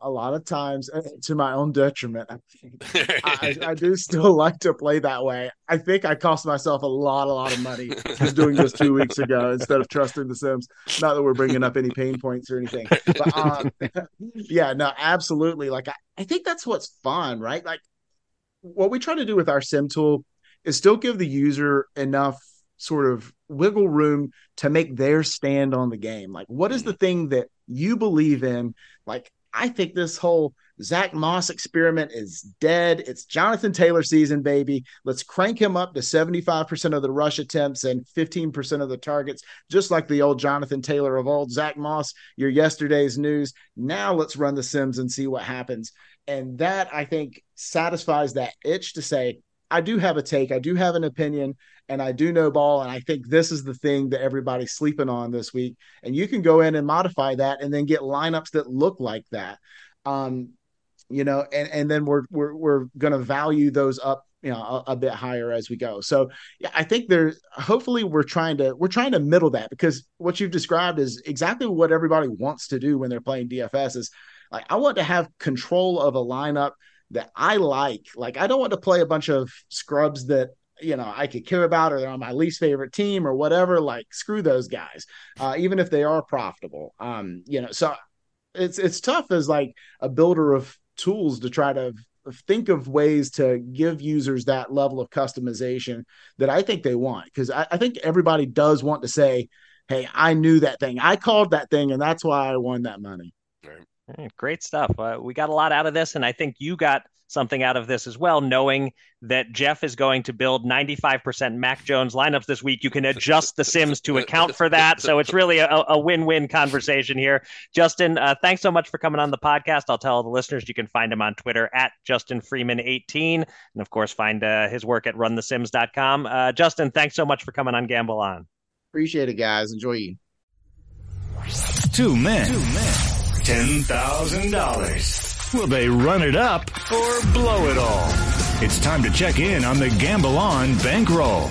a lot of times uh, to my own detriment. I, I, do still like to play that way. I think i cost myself a lot a lot of money just doing this two weeks ago instead of trusting the sims. Not that we're bringing up any pain points or anything but um, yeah no absolutely. Like I, I think that's what's fun right? Like what we try to do with our sim tool is still give the user enough sort of wiggle room to make their stand on the game. Like, what is the thing that you believe in? Like, I think this whole Zack Moss experiment is dead. It's Jonathan Taylor season, baby. Let's crank him up to 75% of the rush attempts and 15% of the targets, just like the old Jonathan Taylor of old. Zack Moss, your yesterday's news. Now let's run the Sims and see what happens. And that, I think, satisfies that itch to say, I do have a take, I do have an opinion, and I do know ball. And I think this is the thing that everybody's sleeping on this week. And you can go in and modify that and then get lineups that look like that. Um, you know, and, and then we're we're we're gonna value those up you know a, a, bit higher as we go so yeah i think there's hopefully we're trying to we're trying to middle that because what you've described is exactly what everybody wants to do when they're playing dfs is like i want to have control of a lineup that I like. Like I don't want to play a bunch of scrubs that you know I could care about or they're on my least favorite team or whatever. Like screw those guys, uh, even if they are profitable. Um, you know, so it's it's tough as like a builder of tools to try to think of ways to give users that level of customization that I think they want because I, I think everybody does want to say, "Hey, I knew that thing. I called that thing, and that's why I won that money." Great stuff. Uh, we got a lot out of this, and I think you got something out of this as well, knowing that Jeff is going to build 95% Mac Jones lineups this week. You can adjust the Sims to account for that. So it's really a, a win win conversation here. Justin, uh, thanks so much for coming on the podcast. I'll tell the listeners you can find him on Twitter at Justin Freeman18. And of course, find uh, his work at runthesims.com. Uh, Justin, thanks so much for coming on Gamble On. Appreciate it, guys. Enjoy you. Two men. Two men $10,000. Will they run it up or blow it all? It's time to check in on the Gamble On bankroll.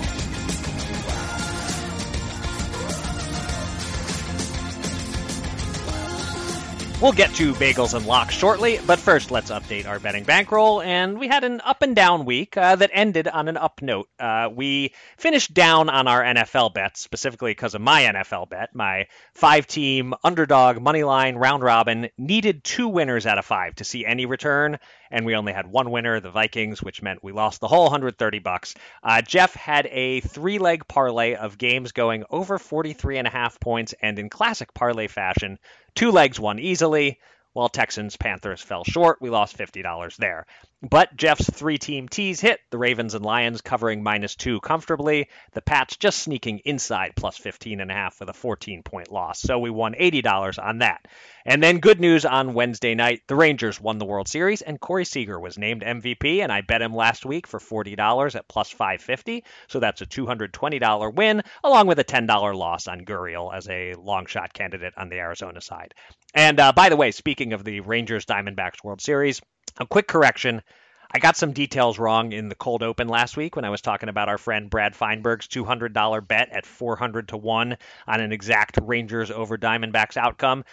We'll get to bagels and locks shortly, but first let's update our betting bankroll. And we had an up and down week uh, that ended on an up note. Uh, we finished down on our NFL bets, specifically because of my NFL bet. My five team underdog money line round robin needed two winners out of five to see any return, and we only had one winner, the Vikings, which meant we lost the whole 130 bucks. Uh, Jeff had a three leg parlay of games going over 43 and a half points, and in classic parlay fashion, Two legs won easily. while Texans Panthers fell short. We lost $50 there. But Jeff's three team tease hit the Ravens and Lions covering minus two comfortably. The Pats just sneaking inside plus 15 and a half with a 14 point loss. So we won $80 on that. And then good news on Wednesday night the Rangers won the World Series and Corey Seager was named MVP. And I bet him last week for $40 at plus 550. So that's a $220 win, along with a $10 loss on Gurriel as a long shot candidate on the Arizona side. And uh, by the way, speaking of the Rangers Diamondbacks World Series, a quick correction. I got some details wrong in the cold open last week when I was talking about our friend Brad Feinberg's $200 bet at 400 to 1 on an exact Rangers over Diamondbacks outcome.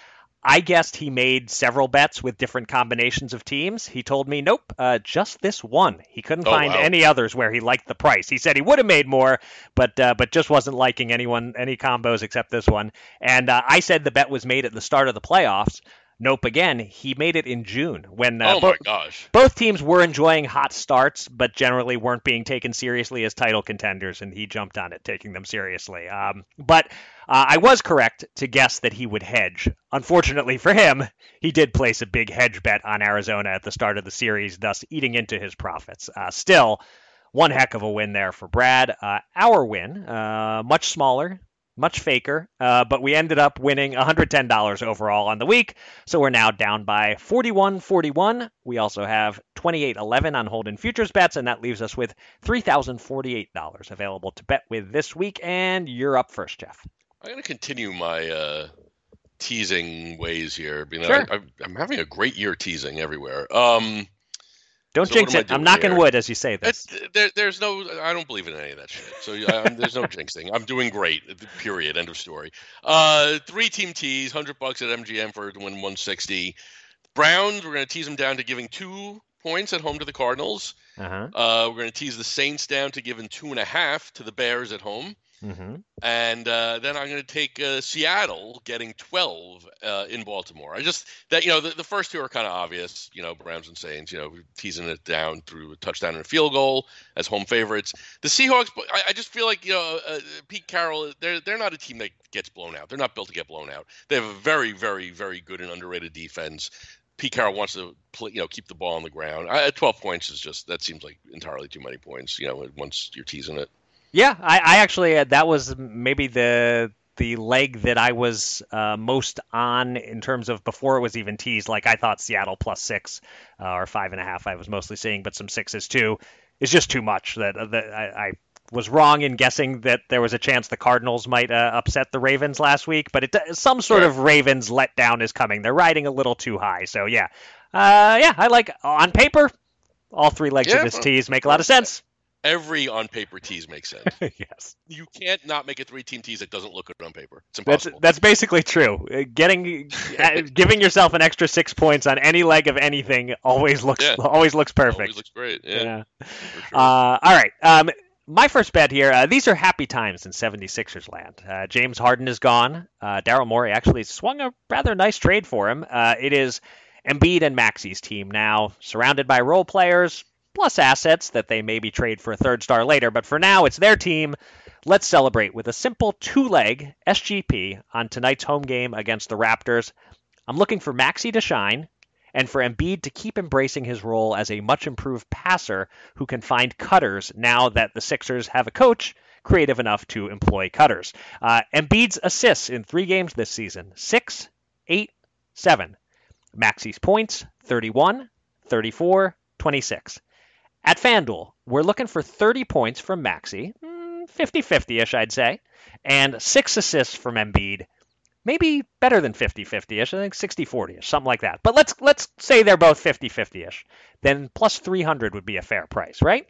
I guessed he made several bets with different combinations of teams. He told me, nope, uh, just this one. He couldn't Oh, find wow. any others where he liked the price. He said he would have made more, but uh, but just wasn't liking anyone any combos except this one. And uh, I said the bet was made at the start of the playoffs. Nope, again, he made it in June when uh, oh bo- my gosh. both teams were enjoying hot starts, but generally weren't being taken seriously as title contenders, and he jumped on it, taking them seriously. Um, but uh, I was correct to guess that he would hedge. Unfortunately for him, he did place a big hedge bet on Arizona at the start of the series, thus eating into his profits. Uh, still, one heck of a win there for Brad. Uh, our win, uh, much smaller, much faker, uh, but we ended up winning $110 overall on the week. So we're now down by 41 41. We also have 28 11 on Holden Futures bets, and that leaves us with $3,048 available to bet with this week. And you're up first, Jeff. I'm going to continue my uh, teasing ways here. You know, Sure. I, I, I'm having a great year teasing everywhere. Um, Don't So jinx it. I'm knocking here? wood as you say this. It, there, there's no, I don't believe in any of that shit. So there's no jinxing. I'm doing great. Period. End of story. Uh, three team teas, hundred bucks at MGM for to win 160. Browns, we're going to tease them down to giving two points at home to the Cardinals. Uh-huh. Uh, we're going to tease the Saints down to giving two and a half to the Bears at home. Hmm And uh, then I'm going to take uh, Seattle getting 12 uh, in Baltimore. I just that you know the, the first two are kind of obvious. You know, Browns and Saints. You know, teasing it down through a touchdown and a field goal as home favorites. The Seahawks. I, I just feel like you know uh, Pete Carroll. They're they're not a team that gets blown out. They're not built to get blown out. They have a very very very good and underrated defense. Pete Carroll wants to play, you know, keep the ball on the ground. I, 12 points is just that seems like entirely too many points. You know, once you're teasing it. Yeah, I, I actually uh, that was maybe the the leg that I was uh, most on in terms of before it was even teased. Like I thought Seattle plus six uh, or five and a half. I was mostly seeing, but some sixes too. Is just too much. That, that I, I was wrong in guessing that there was a chance the Cardinals might uh, upset the Ravens last week, but it, some sort Right. of Ravens letdown is coming. They're riding a little too high. So yeah, uh, yeah, I like on paper. All three legs Yeah, of this well, tease make a lot of sense. Every on paper tease makes sense. yes. you can't not make a three team tease that doesn't look good on paper. It's That's impossible. that's basically true. Uh, Getting uh, giving yourself an extra six points on any leg of anything always looks Yeah. always looks perfect. Always looks great. Yeah. yeah. sure. Uh, all right. Um, my first bet here. Uh, these are happy times in 76ers land. Uh, James Harden is gone. Uh, Daryl Morey actually swung a rather nice trade for him. Uh, it is Embiid and Maxey's team now, surrounded by role players plus assets that they maybe trade for a third star later. But for now, it's their team. Let's celebrate with a simple two-leg SGP on tonight's home game against the Raptors. I'm looking for Maxey to shine and for Embiid to keep embracing his role as a much improved passer who can find cutters now that the Sixers have a coach creative enough to employ cutters. Uh, Embiid's assists in three games this season six, eight, seven. Maxey's points 31, 34, 26. At FanDuel, we're looking for 30 points from Maxey, 50 50 ish, I'd say, and six assists from Embiid maybe better than 50-50ish. I think 60-40ish, something like that. But let's let's say they're both 50-50ish. Then plus 300 would be a fair price, right?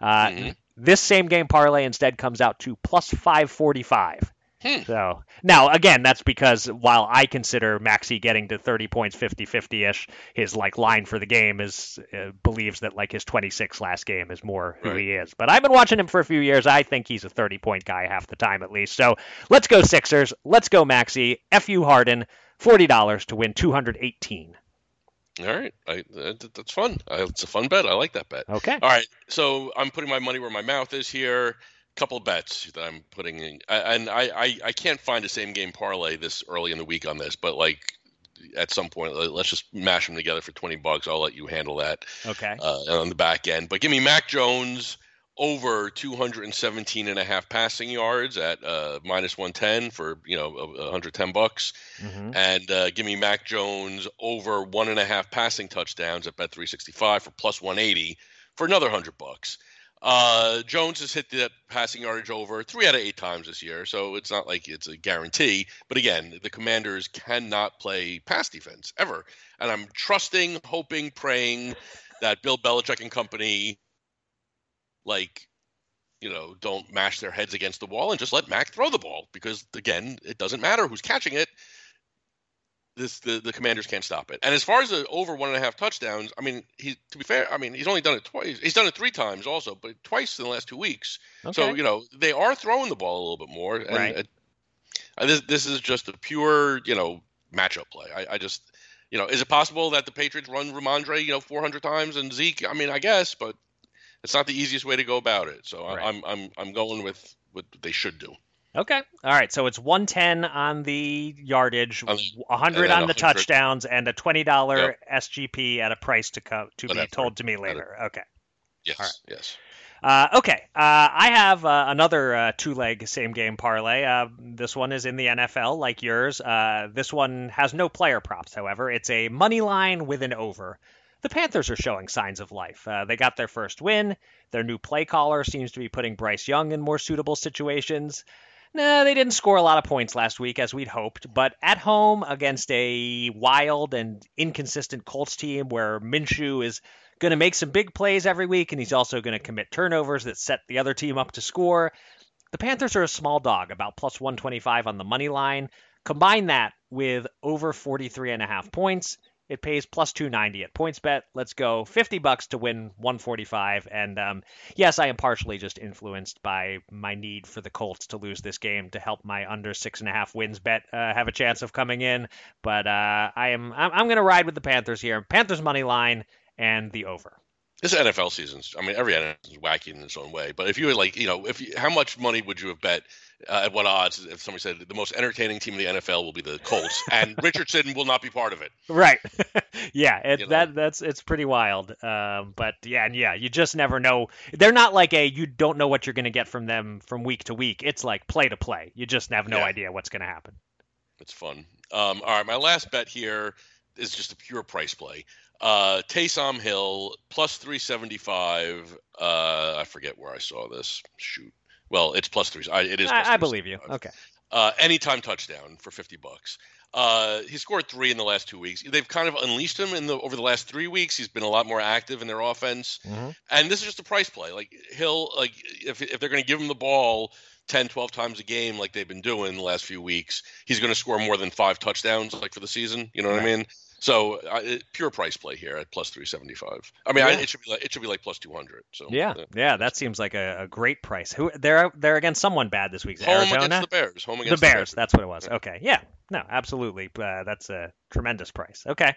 Uh, Mhm. This same game parlay instead comes out to plus 545. Hmm. So now again, that's because while I consider Maxey getting to 30 points 50-50ish, his like line for the game is uh, believes that like his 26 last game is more who Right. he is. But I've been watching him for a few years. I think he's a 30 point guy half the time at least. So let's go Sixers. Let's go Maxey. Fu Harden. Forty dollars to win 218. All right, I, that, that's fun. I, it's a fun bet. I like that bet. Okay. All right, so I'm putting my money where my mouth is here. Couple bets that I'm putting in, and I, I I can't find a same game parlay this early in the week on this, but like at some point. Let's just mash them together for 20 bucks. I'll let you handle that. Okay. Uh, on the back end, but give me Mac Jones over 217 and a half passing yards at uh, minus 110 for you know 110 bucks mm-hmm. and uh, give me mac jones over one and a half passing touchdowns at bet 365 for plus 180 for another 100 bucks uh, jones has hit the passing yardage over three out of eight times this year so it's not like it's a guarantee. But again the commanders cannot play pass defense ever. And i'm trusting hoping praying that bill belichick and company like you know don't mash their heads against the wall and just let Mac throw the ball. Because again it doesn't matter who's catching it. This the, the commanders can't stop it. And as far as the over one and a half touchdowns, I mean he to be fair, I mean he's only done it twice. He's done it three times also, but twice in the last two weeks. Okay. So you know they are throwing the ball a little bit more. And right. uh, this this is just a pure you know matchup play. I, I just you know, is it possible that the Patriots run Rhamondre, you know, 400 times and Zeke? I mean, I guess, but it's not the easiest way to go about it. So right. I'm I'm I'm going with what they should do. Okay. All right. So it's 110 on the yardage, 100 on the touchdowns, and a $20 yep. SGP at a price to co- to be told to me later. Okay. Yes. Yes. Uh, okay, uh, I have uh, another uh, two-leg same-game parlay. Uh, this one is in the NFL, like yours. Uh, this one has no player props, however. It's a money line with an over the Panthers are showing signs of life. Uh, they got their first win. Their new play caller seems to be putting Bryce Young in more suitable situations. Nah, they didn't score a lot of points last week as we'd hoped, but at home against a wild and inconsistent Colts team where Minshew is going to make some big plays every week and he's also going to commit turnovers that set the other team up to score. The Panthers are a small dog, about plus 125 on the money line. Combine that with over 43 and a half points, it pays plus 290 at PointsBet. Let's go 50 bucks to win 145. And um, yes, I am partially just influenced by my need for the Colts to lose this game to help my under six and a half wins bet uh, have a chance of coming in. But uh, I am I'm, I'm going to ride with the Panthers here. Panthers money line and the over. This NFL season, I mean, every NFL is wacky in its own way. But if you were like, you know, if you, how much money would you have bet uh, at what odds if somebody said the most entertaining team in the NFL will be the Colts and Richardson will not be part of it? Right. yeah, it, you know? that that's it's pretty wild. Um, but yeah, and yeah, you just never know. They're not like a you don't know what you're going to get from them from week to week. It's like play to play. You just have no yeah. idea what's going to happen. It's fun. Um, all right, my last bet here is just a pure price play. Uh, Taysom Hill plus 375. Uh, I forget where I saw this. Shoot. Well, it's plus three. I, it is. I, I believe you. Okay. Uh, anytime touchdown for 50 bucks. Uh, he scored three in the last two weeks. They've kind of unleashed him in the over the last three weeks. He's been a lot more active in their offense, mm-hmm. and this is just a price play. Like Hill, like if if they're going to give him the ball 10, 12 times a game like they've been doing the last few weeks, he's going to score more than five touchdowns like for the season. You know what right. I mean? So uh, pure price play here at plus three seventy five. I mean, yeah. I, it should be like it should be like plus two hundred. So yeah, uh, yeah, that seems like a, a, great price. Who they're they're against someone bad this week. Home Arizona? against the Bears. Home against the Bears. The That's what it was. Okay, yeah, no, absolutely. Uh, that's a tremendous price. Okay.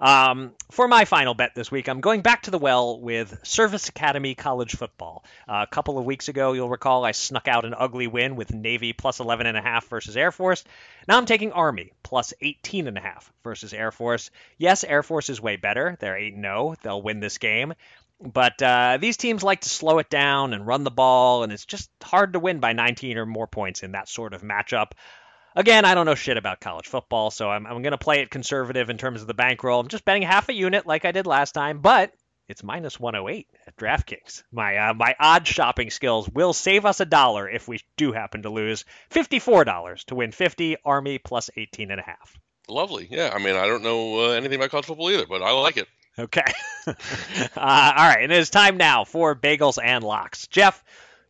Um, for my final bet this week, I'm going back to the well with Service Academy College Football. Uh, a couple of weeks ago, you'll recall I snuck out an ugly win with Navy plus 11.5 versus Air Force. Now I'm taking Army plus 18.5 versus Air Force. Yes, Air Force is way better. They're 8 0. They'll win this game. But uh, these teams like to slow it down and run the ball, and it's just hard to win by 19 or more points in that sort of matchup. Again, I don't know shit about college football, so I'm, I'm going to play it conservative in terms of the bankroll. I'm just betting half a unit like I did last time, but it's minus 108 at DraftKings. My uh, my odd shopping skills will save us a dollar if we do happen to lose. $54 to win 50, Army plus 18 and a half. Lovely. Yeah, I mean, I don't know uh, anything about college football either, but I like it. Okay. uh, all right, and it is time now for bagels and locks. Jeff,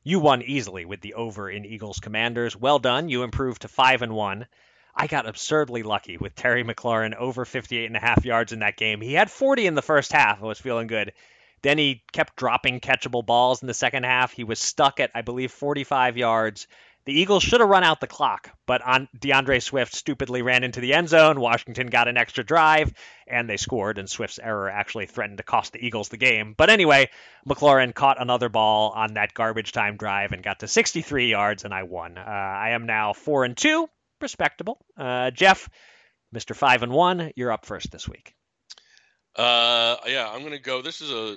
you won easily with the over in Eagles Commanders. Well done. You improved to 5 and 1. I got absurdly lucky with Terry McLaurin over 58 and a half yards in that game. He had 40 in the first half. I was feeling good. Then he kept dropping catchable balls in the second half. He was stuck at, I believe, 45 yards. The Eagles should have run out the clock, but on D'Andre Swift stupidly ran into the end zone. Washington got an extra drive, and they scored. And Swift's error actually threatened to cost the Eagles the game. But anyway, McLaurin caught another ball on that garbage time drive and got to 63 yards, and I won. Uh, I am now four and two, respectable. Uh, Jeff, Mr. Five and One, you're up first this week. Uh, yeah, I'm gonna go. This is a,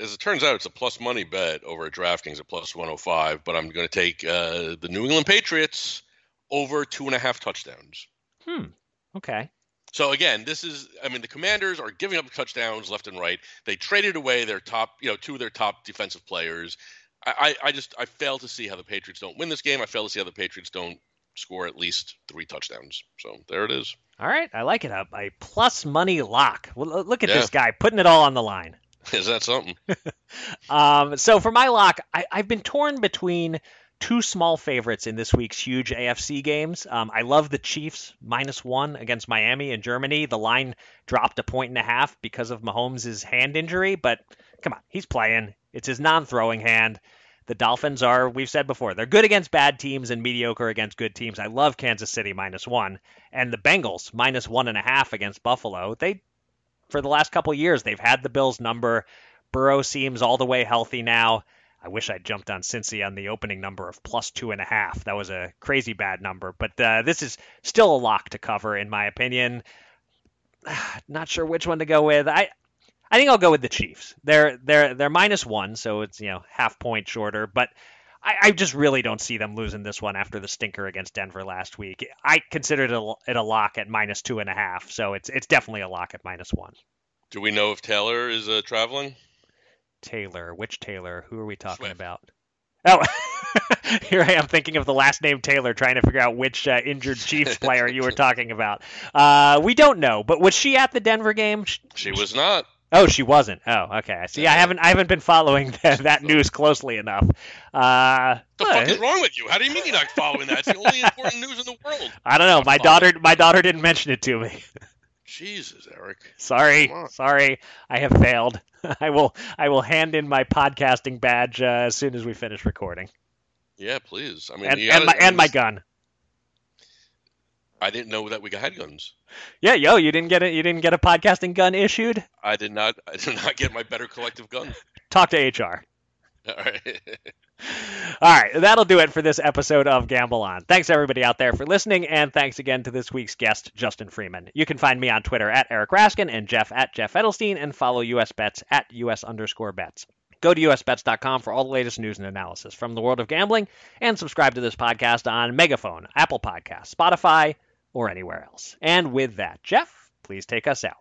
as it turns out, it's a plus money bet over at DraftKings at plus 105. But I'm gonna take uh, the New England Patriots over two and a half touchdowns. Hmm. Okay. So again, this is I mean the Commanders are giving up touchdowns left and right. They traded away their top, you know, two of their top defensive players. I, I, I just I fail to see how the Patriots don't win this game. I fail to see how the Patriots don't score at least three touchdowns. So there it is. All right, I like it. A, a plus money lock. Well, look at Yeah. this guy putting it all on the line. Is that something? Um, so for my lock, I, I've been torn between two small favorites in this week's huge AFC games. Um, I love the Chiefs minus one against Miami and Germany. The line dropped a point and a half because of Mahomes' hand injury, but come on, he's playing. It's his non-throwing hand. The Dolphins are, we've said before, they're good against bad teams and mediocre against good teams. I love Kansas City minus one. And the Bengals minus one and a half against Buffalo. They, for the last couple years, they've had the Bills number. Burrow seems all the way healthy now. I wish I'd jumped on Cincy on the opening number of plus two and a half. That was a crazy bad number, but uh, this is still a lock to cover, in my opinion. Not sure which one to go with. I I think I'll go with the Chiefs. They're they're they're minus one, so it's you know half point shorter, but. I, I just really don't see them losing this one after the stinker against Denver last week. I considered it a, it a lock at minus two and a half, so it's it's definitely a lock at minus one. Do we know if Taylor is uh, traveling? Taylor. Which Taylor? Who are we talking Swift. about? Oh, here I am thinking of the last name Taylor, trying to figure out which uh, injured Chiefs player you were talking about. Uh, we don't know, but was she at the Denver game? Sh- She was not. Oh, she wasn't. Oh, okay. I See, I haven't I haven't been following that, that news closely enough. Uh, The fuck is wrong with you? How do you mean you're not following that? It's the only important news in the world. I don't know. My daughter my daughter didn't mention it to me. Jesus, Eric. Sorry, sorry, I have failed. I will I will hand in my podcasting badge uh, as soon as we finish recording, Yeah, please. I mean, and, and gotta- my and my gun. I didn't know that we had guns. Yeah, yo, you didn't get it. You didn't get a podcasting gun issued. I did not. I did not get my better collective gun. Talk to HR. All right. All right, that'll do it for this episode of Gamble On. Thanks everybody out there for listening, and thanks again to this week's guest, Justin Freeman. You can find me on Twitter at Eric Raskin and Jeff at Jeff Edelstein, and follow US Bets at US underscore bets. Go to usbets.com for all the latest news and analysis from the world of gambling, and subscribe to this podcast on Megaphone, Apple Podcasts, Spotify, or anywhere else. And with that, Jeff, please take us out.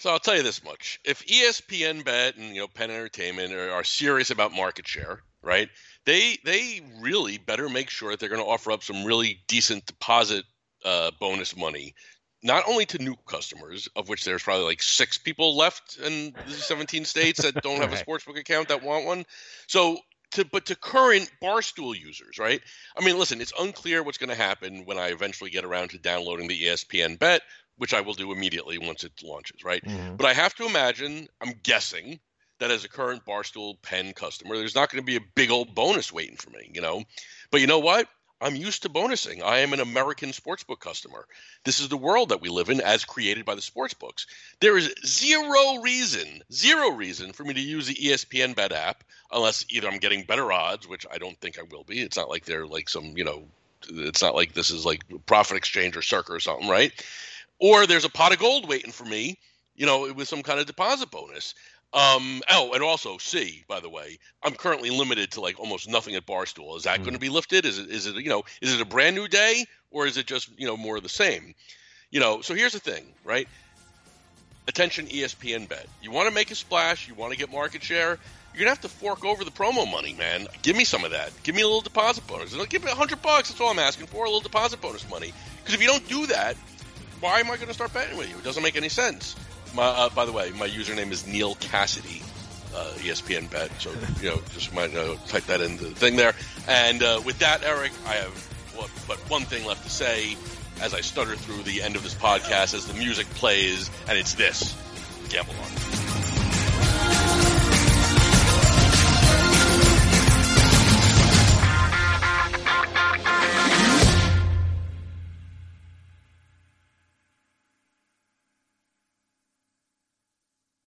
So I'll tell you this much: if ESPN Bet and you know Penn Entertainment are, are serious about market share, right? They they really better make sure that they're going to offer up some really decent deposit uh, bonus money, not only to new customers, of which there's probably like six people left in the 17 states that don't have a sportsbook account that want one. So. To, but to current Barstool users, right? I mean, listen, it's unclear what's going to happen when I eventually get around to downloading the ESPN Bet, which I will do immediately once it launches, right? Mm-hmm. But I have to imagine, I'm guessing, that as a current Barstool Penn customer, there's not going to be a big old bonus waiting for me, you know? But you know what? I'm used to bonusing. I am an American sportsbook customer. This is the world that we live in as created by the sportsbooks. There is zero reason, zero reason for me to use the ESPN Bet app unless either I'm getting better odds, which I don't think I will be. It's not like they're like some, you know, it's not like this is like Prophet Exchange or circa or something, right? Or there's a pot of gold waiting for me, you know, with some kind of deposit bonus. Um, oh, and also C, by the way, I'm currently limited to like almost nothing at Barstool. Is that going to be lifted? Is it is it you know is it a brand new day or is it just you know more of the same? You know, so here's the thing, right? Attention, ESPN bet. You want to make a splash? You want to get market share? You're gonna have to fork over the promo money, man. Give me some of that. Give me a little deposit bonus. Give me a hundred bucks. That's all I'm asking for. A little deposit bonus money. Because if you don't do that, why am I going to start betting with you? It doesn't make any sense. My, uh, by the way, my username is Neil Cassidy, uh, ESPN bet. So you know, just might uh, type that in the thing there. And uh, with that, Eric, I have what, but one thing left to say as I stutter through the end of this podcast as the music plays, and it's this: gamble on.